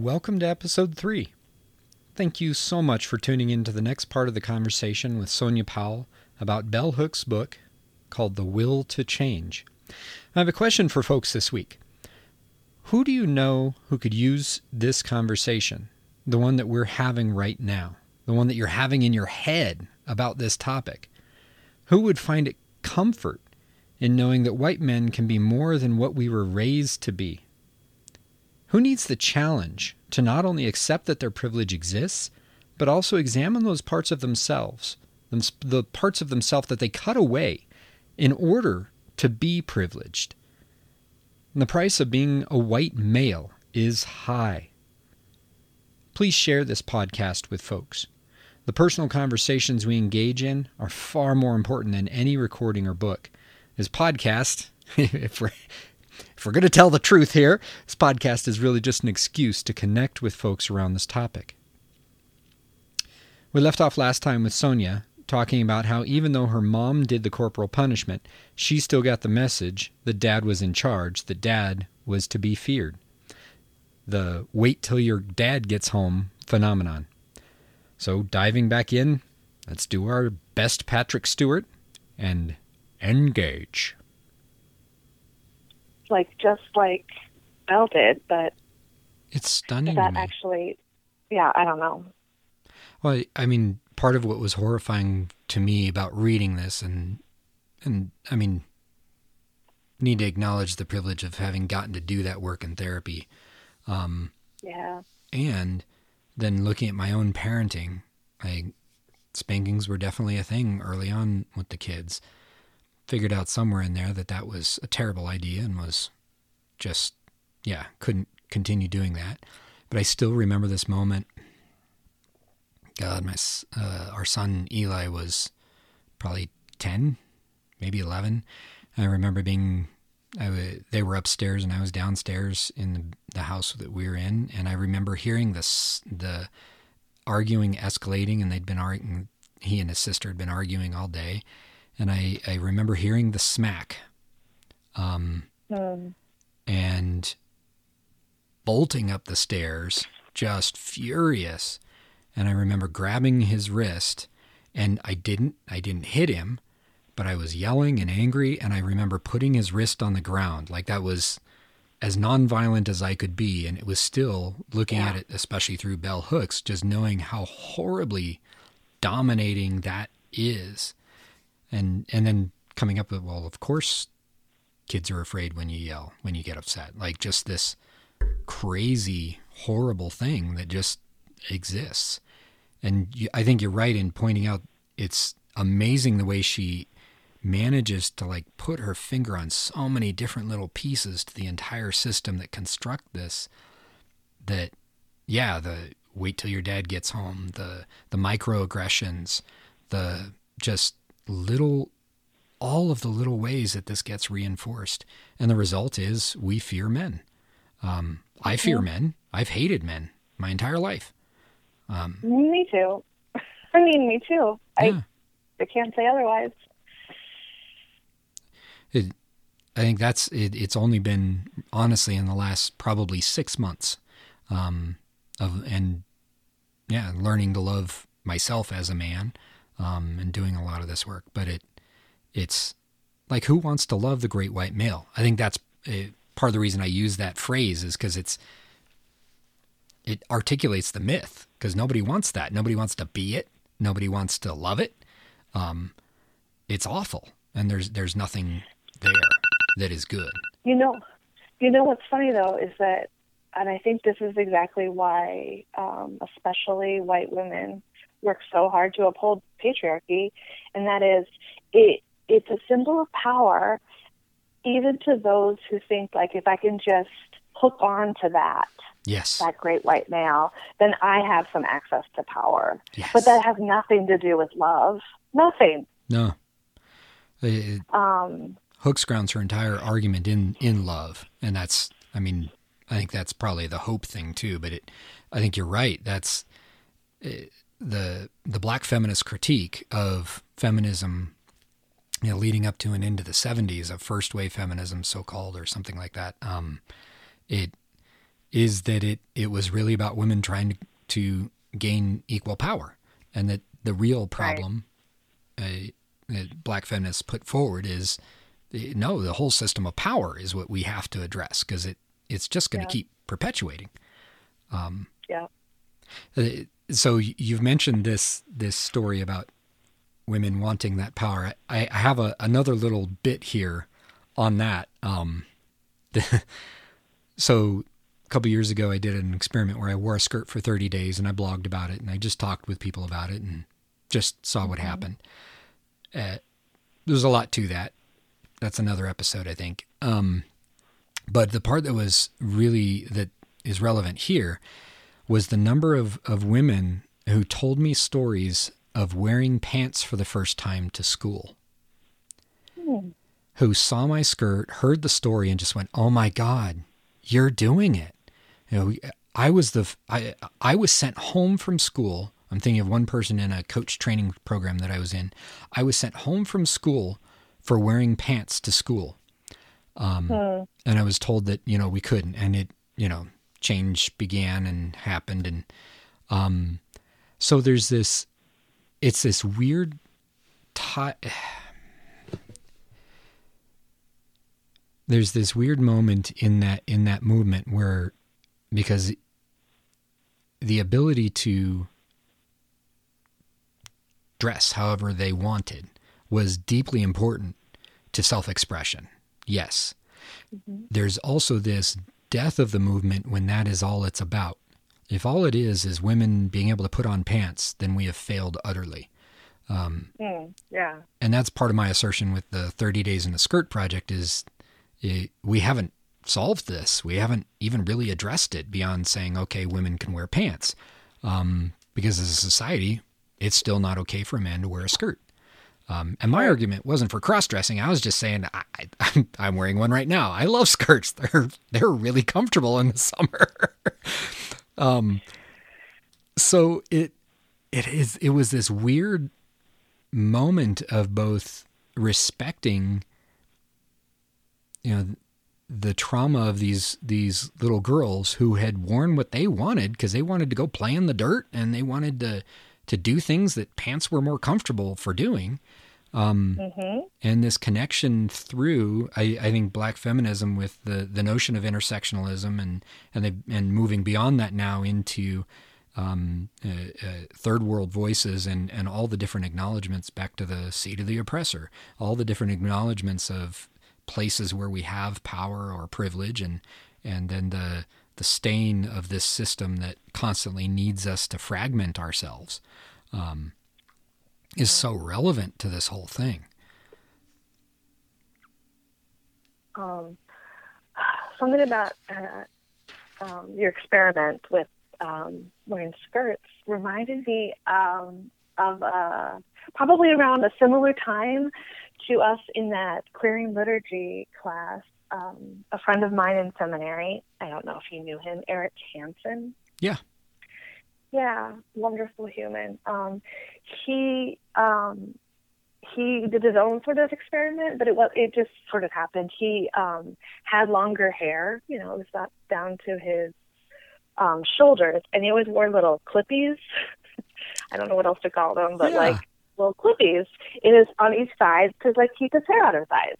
welcome to episode three. Thank you so much for tuning in to the next part of the conversation with Sonia Powell about Bell Hooks' book called The Will to Change. I have a question for folks this week. Who do you know who could use this conversation, the one that we're having right now, the one that you're having in your head about this topic? Who would find it comfort in knowing that white men can be more than what we were raised to be? Who needs the challenge to not only accept that their privilege exists, but also examine those parts of themselves, the parts of themselves that they cut away in order to be privileged? And the price of being a white male is high. Please share this podcast with folks. The personal conversations we engage in are far more important than any recording or book. This podcast, if we're if we're going to tell the truth here, this podcast is really just an excuse to connect with folks around this topic. We left off last time with Sonia talking about how even though her mom did the corporal punishment, she still got the message that dad was in charge, that dad was to be feared. The wait till your dad gets home phenomenon. So, diving back in, let's do our best Patrick Stewart and engage like just like Bell did, but it's stunning. That actually, yeah, I don't know. Well, I mean, part of what was horrifying to me about reading this, and and I mean, need to acknowledge the privilege of having gotten to do that work in therapy. Um, yeah. And then looking at my own parenting, like spankings were definitely a thing early on with the kids figured out somewhere in there that that was a terrible idea and was just, yeah, couldn't continue doing that. But I still remember this moment. God, my uh, our son Eli was probably ten, maybe eleven. I remember being, I w- they were upstairs and I was downstairs in the, the house that we were in, and I remember hearing this the arguing escalating, and they'd been arguing. He and his sister had been arguing all day, and I, I remember hearing the smack um, um, and bolting up the stairs, just furious. And I remember grabbing his wrist, and I didn't I didn't hit him, but I was yelling and angry. And I remember putting his wrist on the ground, like that was as nonviolent as I could be. And it was still looking yeah. at it, especially through bell hooks, just knowing how horribly dominating that is and and then coming up with well of course kids are afraid when you yell when you get upset. Like just this crazy horrible thing that just exists. And you, i think you're right in pointing out it's amazing the way she manages to like put her finger on so many different little pieces to the entire system that construct this that yeah the wait till your dad gets home the the microaggressions the just little all of the little ways that this gets reinforced. And the result is we fear men. Um, I fear yeah. men. I've hated men my entire life. Um, me too. I mean, me too. Yeah. I, I can't say otherwise. It, I think that's it, it's only been honestly in the last probably six months um, of and yeah, learning to love myself as a man um, and doing a lot of this work. But it it's like who wants to love the great white male? I think that's a, part of the reason I use that phrase is because it's it articulates the myth because nobody wants that. Nobody wants to be it. Nobody wants to love it. Um, it's awful, and there's there's nothing there that is good. You know, you know what's funny though is that, and I think this is exactly why, um, especially white women work so hard to uphold patriarchy, and that is it it's a symbol of power even to those who think like if I can just hook on to that yes. that great white male then I have some access to power. Yes. but that has nothing to do with love. Nothing. No. It, um hooks grounds her entire argument in in love and that's I mean I think that's probably the hope thing too but it I think you're right. That's it, the the black feminist critique of feminism, you know, leading up to and into the '70s of first wave feminism, so called, or something like that. Um, it is that it it was really about women trying to, to gain equal power, and that the real problem right. uh, that black feminists put forward is no, the whole system of power is what we have to address because it it's just going to yeah. keep perpetuating. Um, yeah. Uh, so you've mentioned this this story about women wanting that power. I, I have a, another little bit here on that. Um, the, so a couple years ago, I did an experiment where I wore a skirt for 30 days and I blogged about it and I just talked with people about it and just saw what mm-hmm. happened. Uh, there's a lot to that. That's another episode, I think. Um, but the part that was really that is relevant here was the number of, of women who told me stories of wearing pants for the first time to school. Mm. Who saw my skirt, heard the story, and just went, "Oh my God, you're doing it!" You know, I was the I I was sent home from school. I'm thinking of one person in a coach training program that I was in. I was sent home from school for wearing pants to school, um, mm. and I was told that you know we couldn't, and it you know change began and happened. And um so there's this it's this weird tie there's this weird moment in that in that movement where because the ability to dress however they wanted was deeply important to self-expression. Yes. Mm-hmm. there's also this death of the movement when that is all it's about. If all it is is women being able to put on pants, then we have failed utterly. Um, mm, yeah. And that's part of my assertion with the 30 Days in the Skirt project is it, we haven't solved this. We haven't even really addressed it beyond saying, okay, women can wear pants. Um, because as a society, it's still not okay for a man to wear a skirt. Um, and my argument wasn't for cross dressing. I was just saying I, am wearing one right now. I love skirts. They're they're really comfortable in the summer. um, so it it is it was this weird moment of both respecting, you know, the trauma of these these little girls who had worn what they wanted because they wanted to go play in the dirt and they wanted to to do things that pants were more comfortable for doing. Um, mm-hmm. And this connection through, I, I, think, black feminism with the, the notion of intersectionalism and and they, and moving beyond that now into um, uh, uh, third world voices and and all the different acknowledgments back to the seat of the oppressor, all the different acknowledgments of places where we have power or privilege, and and then the the stain of this system that constantly needs us to fragment ourselves um, is so relevant to this whole thing. Um, something about uh, um, your experiment with um, wearing skirts reminded me um, of uh, probably around a similar time to us in that queering liturgy class um, a friend of mine in seminary. I don't know if you knew him, Eric Hansen. Yeah. Yeah, wonderful human. Um, he um, he did his own sort of experiment, but it was it just sort of happened. He um, had longer hair, you know, it was not down to his um, shoulders, and he always wore little clippies. I don't know what else to call them, but yeah. like little clippies in his on each side to like keep his hair out of sides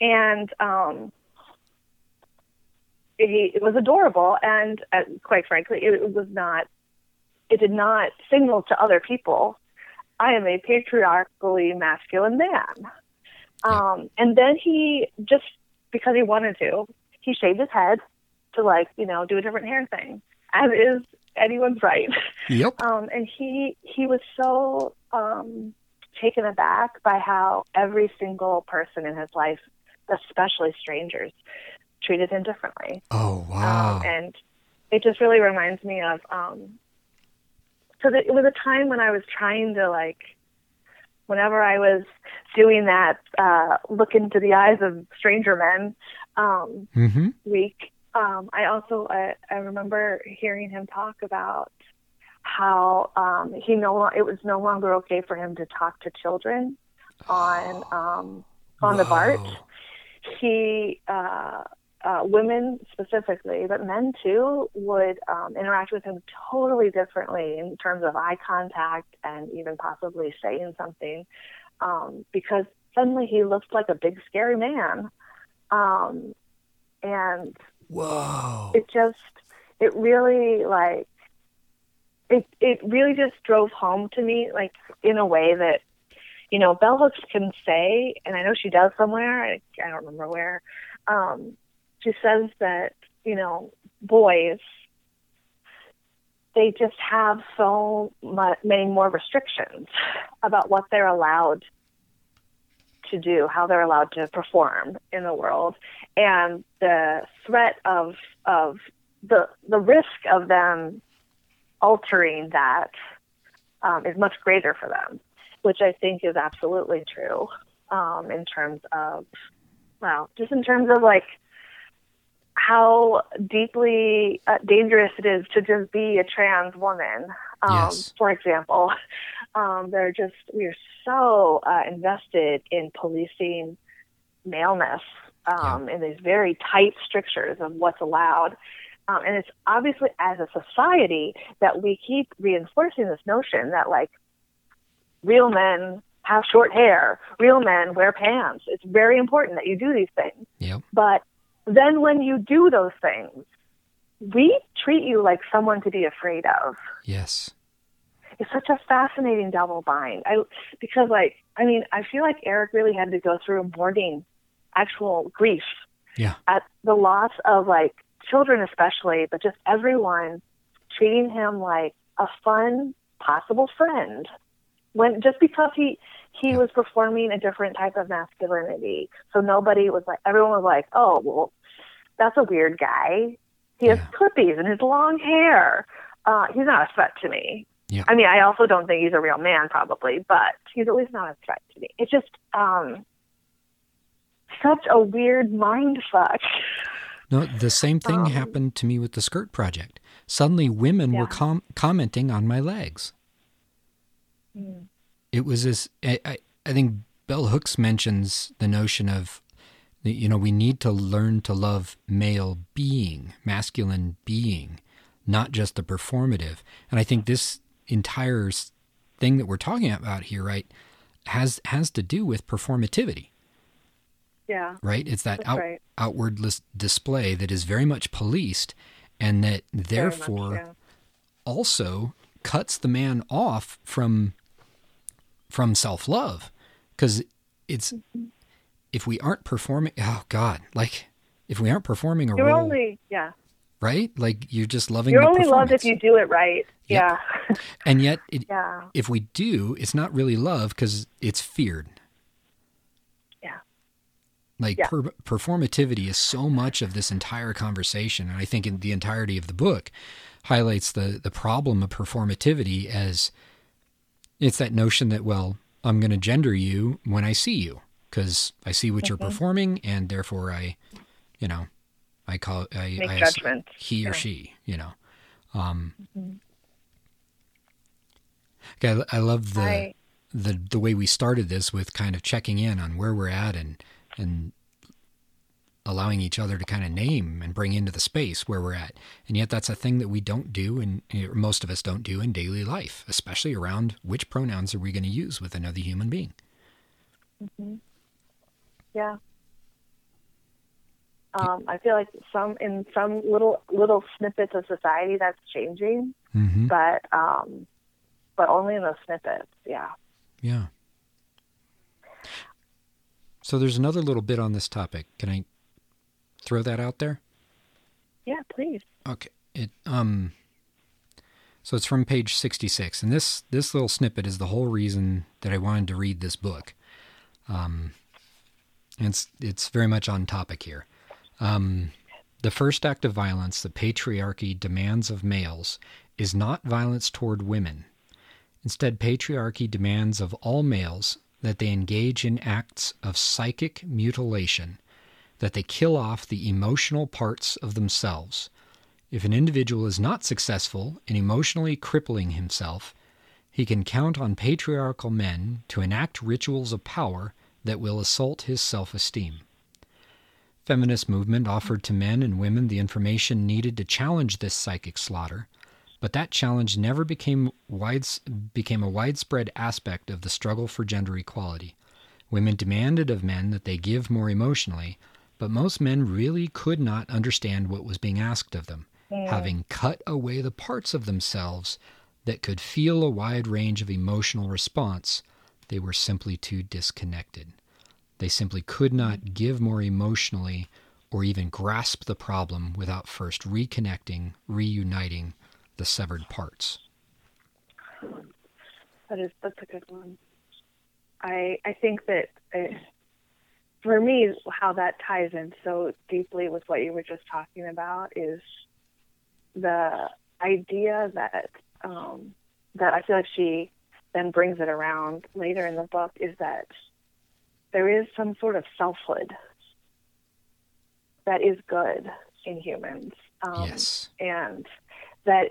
and um, it, it was adorable. And uh, quite frankly, it, it was not. It did not signal to other people, I am a patriarchally masculine man. Um, and then he just because he wanted to, he shaved his head to like you know do a different hair thing, as is anyone's right. Yep. Um, and he he was so um, taken aback by how every single person in his life especially strangers, treated him differently. Oh wow! Um, and it just really reminds me of um, because it, it was a time when I was trying to like, whenever I was doing that, uh, look into the eyes of stranger men um, mm-hmm. week. Um, I also I, I remember hearing him talk about how um, he no it was no longer okay for him to talk to children on um, on Whoa. the BART he uh, uh, women specifically, but men too, would um, interact with him totally differently in terms of eye contact and even possibly saying something, um, because suddenly he looked like a big scary man, um, and whoa, it just it really like it it really just drove home to me like in a way that you know bell hooks can say and i know she does somewhere i, I don't remember where um she says that you know boys they just have so much, many more restrictions about what they're allowed to do, how they're allowed to perform in the world, and the threat of of the the risk of them altering that um, is much greater for them, which I think is absolutely true um, in terms of well, just in terms of like how deeply uh, dangerous it is to just be a trans woman. Um, yes. For example, um, they're just we're so uh, invested in policing maleness um, yeah. in these very tight strictures of what's allowed. Um, and it's obviously as a society that we keep reinforcing this notion that like real men have short hair, real men wear pants. It's very important that you do these things. Yep. But then when you do those things, we treat you like someone to be afraid of. Yes. It's such a fascinating double bind. I because like I mean, I feel like Eric really had to go through mourning actual grief yeah. at the loss of like children especially, but just everyone treating him like a fun possible friend. When just because he he yeah. was performing a different type of masculinity. So nobody was like, everyone was like, oh, well, that's a weird guy. He has yeah. clippies and his long hair. Uh, he's not a threat to me. Yeah. I mean, I also don't think he's a real man, probably, but he's at least not a threat to me. It's just um, such a weird mind fuck. No, the same thing um, happened to me with the Skirt Project. Suddenly, women yeah. were com- commenting on my legs. Mm it was this. I, I, I think Bell Hooks mentions the notion of, you know, we need to learn to love male being, masculine being, not just the performative. And I think this entire thing that we're talking about here, right, has has to do with performativity. Yeah. Right? It's that out, right. outward display that is very much policed and that therefore much, yeah. also cuts the man off from from self love because it's if we aren't performing oh god like if we aren't performing a you're role only yeah. right? Like you're just loving you're only loved if you do it right. Yep. yeah. And yet it, yeah. if we do it's not really love because it's feared. Yeah. Like yeah. Per- performativity is so much of this entire conversation and i think in the entirety of the book highlights the the problem of performativity as it's that notion that, well, I'm going to gender you when I see you because I see what you're performing and therefore I, you know, I call I, Make I judgment. he or she, you know. Um, mm-hmm. okay, I, I love the I, the the way we started this with kind of checking in on where we're at and and allowing each other to kind of name and bring into the space where we're at. And yet that's a thing that we don't do and most of us don't do in daily life, especially around which pronouns are we going to use with another human being. Mm-hmm. Yeah. Um, I feel like some in some little little snippets of society that's changing, mm-hmm. but um, but only in those snippets. Yeah. Yeah. So there's another little bit on this topic. Can I throw that out there? Yeah, please. Okay. It um so it's from page 66 and this this little snippet is the whole reason that I wanted to read this book. Um it's it's very much on topic here. Um the first act of violence the patriarchy demands of males is not violence toward women. Instead, patriarchy demands of all males that they engage in acts of psychic mutilation that they kill off the emotional parts of themselves. If an individual is not successful in emotionally crippling himself, he can count on patriarchal men to enact rituals of power that will assault his self esteem. Feminist movement offered to men and women the information needed to challenge this psychic slaughter, but that challenge never became wides, became a widespread aspect of the struggle for gender equality. Women demanded of men that they give more emotionally, but most men really could not understand what was being asked of them, having cut away the parts of themselves that could feel a wide range of emotional response. They were simply too disconnected. They simply could not give more emotionally or even grasp the problem without first reconnecting, reuniting the severed parts. That is that's a good one. I I think that for me, how that ties in so deeply with what you were just talking about is the idea that um, that I feel like she then brings it around later in the book is that there is some sort of selfhood that is good in humans. Um, yes. And that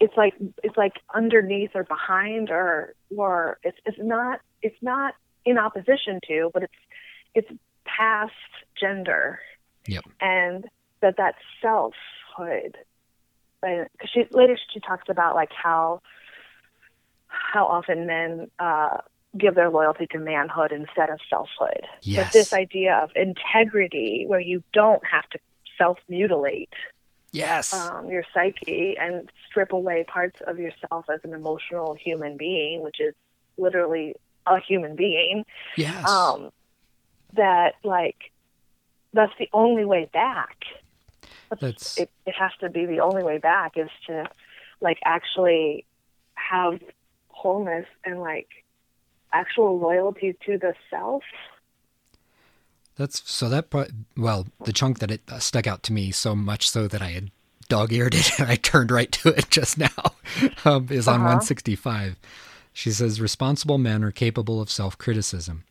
it's like it's like underneath or behind or or it's it's not it's not in opposition to, but it's it's past gender. Yep. And that that selfhood. Because she later she talks about like how how often men uh, give their loyalty to manhood instead of selfhood. Yes. But this idea of integrity, where you don't have to self mutilate. Yes. Um, your psyche and strip away parts of yourself as an emotional human being, which is literally a human being. Yes. Um, that like that's the only way back. That's, it, it has to be the only way back is to like actually have wholeness and like actual loyalty to the self. That's so that part. Well, the chunk that it stuck out to me so much so that I had dog-eared it and I turned right to it just now um, is on uh-huh. 165. She says responsible men are capable of self-criticism.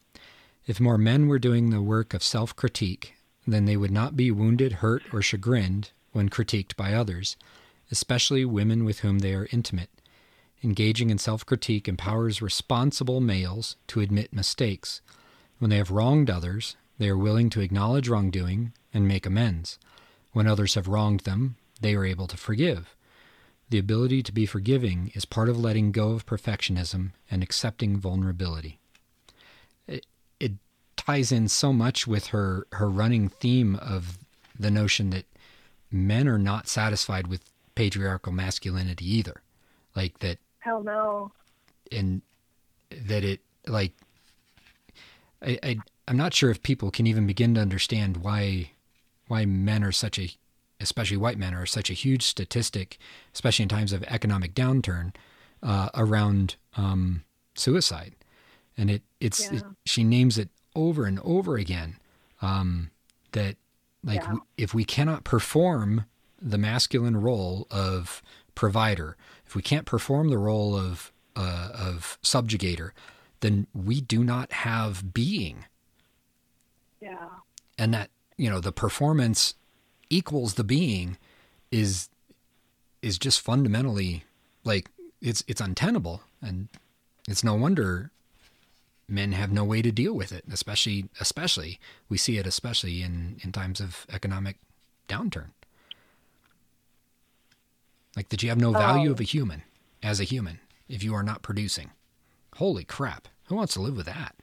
If more men were doing the work of self-critique, then they would not be wounded, hurt, or chagrined when critiqued by others, especially women with whom they are intimate. Engaging in self critique empowers responsible males to admit mistakes. When they have wronged others, they are willing to acknowledge wrongdoing and make amends. When others have wronged them, they are able to forgive. The ability to be forgiving is part of letting go of perfectionism and accepting vulnerability. Ties in so much with her, her running theme of the notion that men are not satisfied with patriarchal masculinity either. Like that Hell no. And that it like I, I I'm not sure if people can even begin to understand why why men are such a especially white men are such a huge statistic, especially in times of economic downturn, uh, around um, suicide. And it it's yeah. it, she names it over and over again um, that like yeah. w- if we cannot perform the masculine role of provider, if we can't perform the role of uh, of subjugator, then we do not have being. Yeah. And that you know the performance equals the being is is just fundamentally like it's it's untenable and it's no wonder men have no way to deal with it especially especially we see it especially in in times of economic downturn like that you have no value of a oh. human as a human if you are not producing. Holy crap. Who wants to live with that?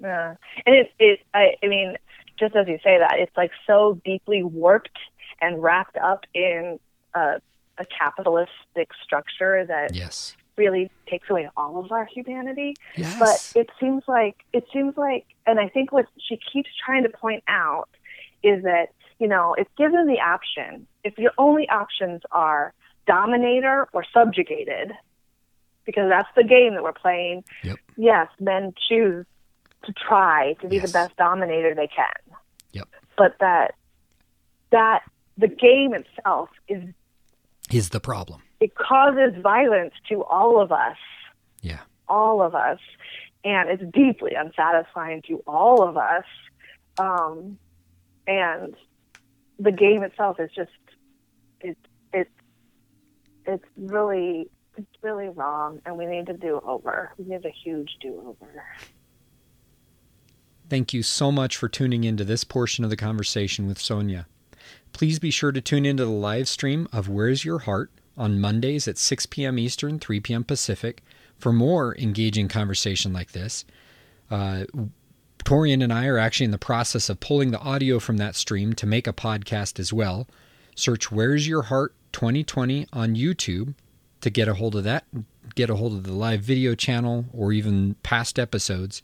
Yeah. And it's it I, I mean, just as you say that, it's like so deeply warped and wrapped up in a, a capitalistic structure that yes. Really takes away all of our humanity. Yes. But it seems like it seems like and I think what she keeps trying to point out is that you know, if given the option, if your only options are dominator or subjugated, because that's the game that we're playing, yep. yes, men choose to try to be yes. the best dominator they can. Yep. But that that the game itself is is the problem. It causes violence to all of us. Yeah. All of us. And it's deeply unsatisfying to all of us. Um, and the game itself is just it's it's it's really it's really wrong and we need to do over. We need a huge do over. Thank you so much for tuning into this portion of the conversation with Sonia. Please be sure to tune into the live stream of Where's Your Heart on Mondays at 6 p.m. Eastern, 3 p.m. Pacific for more engaging conversation like this. Uh, Torian and I are actually in the process of pulling the audio from that stream to make a podcast as well. Search Where's Your Heart 2020 on YouTube to get a hold of that, get a hold of the live video channel or even past episodes.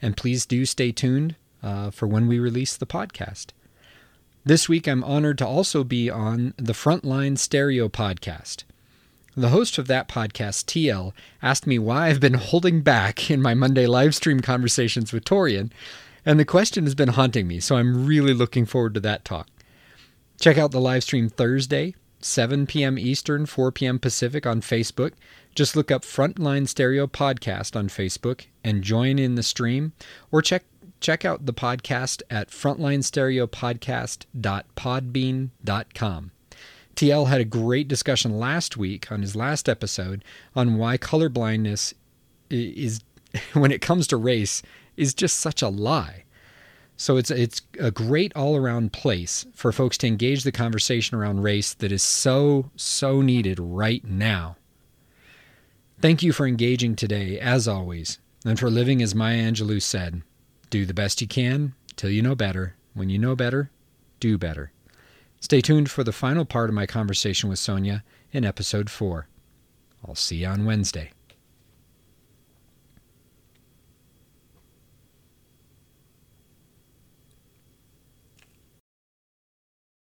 And please do stay tuned uh, for when we release the podcast. This week, I'm honored to also be on the Frontline Stereo podcast. The host of that podcast, TL, asked me why I've been holding back in my Monday live stream conversations with Torian, and the question has been haunting me, so I'm really looking forward to that talk. Check out the live stream Thursday, 7 p.m. Eastern, 4 p.m. Pacific on Facebook. Just look up Frontline Stereo Podcast on Facebook and join in the stream, or check check out the podcast at frontlinestereopodcast.podbean.com. TL had a great discussion last week on his last episode on why colorblindness is, when it comes to race, is just such a lie. So it's it's a great all around place for folks to engage the conversation around race that is so so needed right now. Thank you for engaging today, as always, and for living as Maya Angelou said: "Do the best you can till you know better. When you know better, do better." Stay tuned for the final part of my conversation with Sonia in episode 4. I'll see you on Wednesday.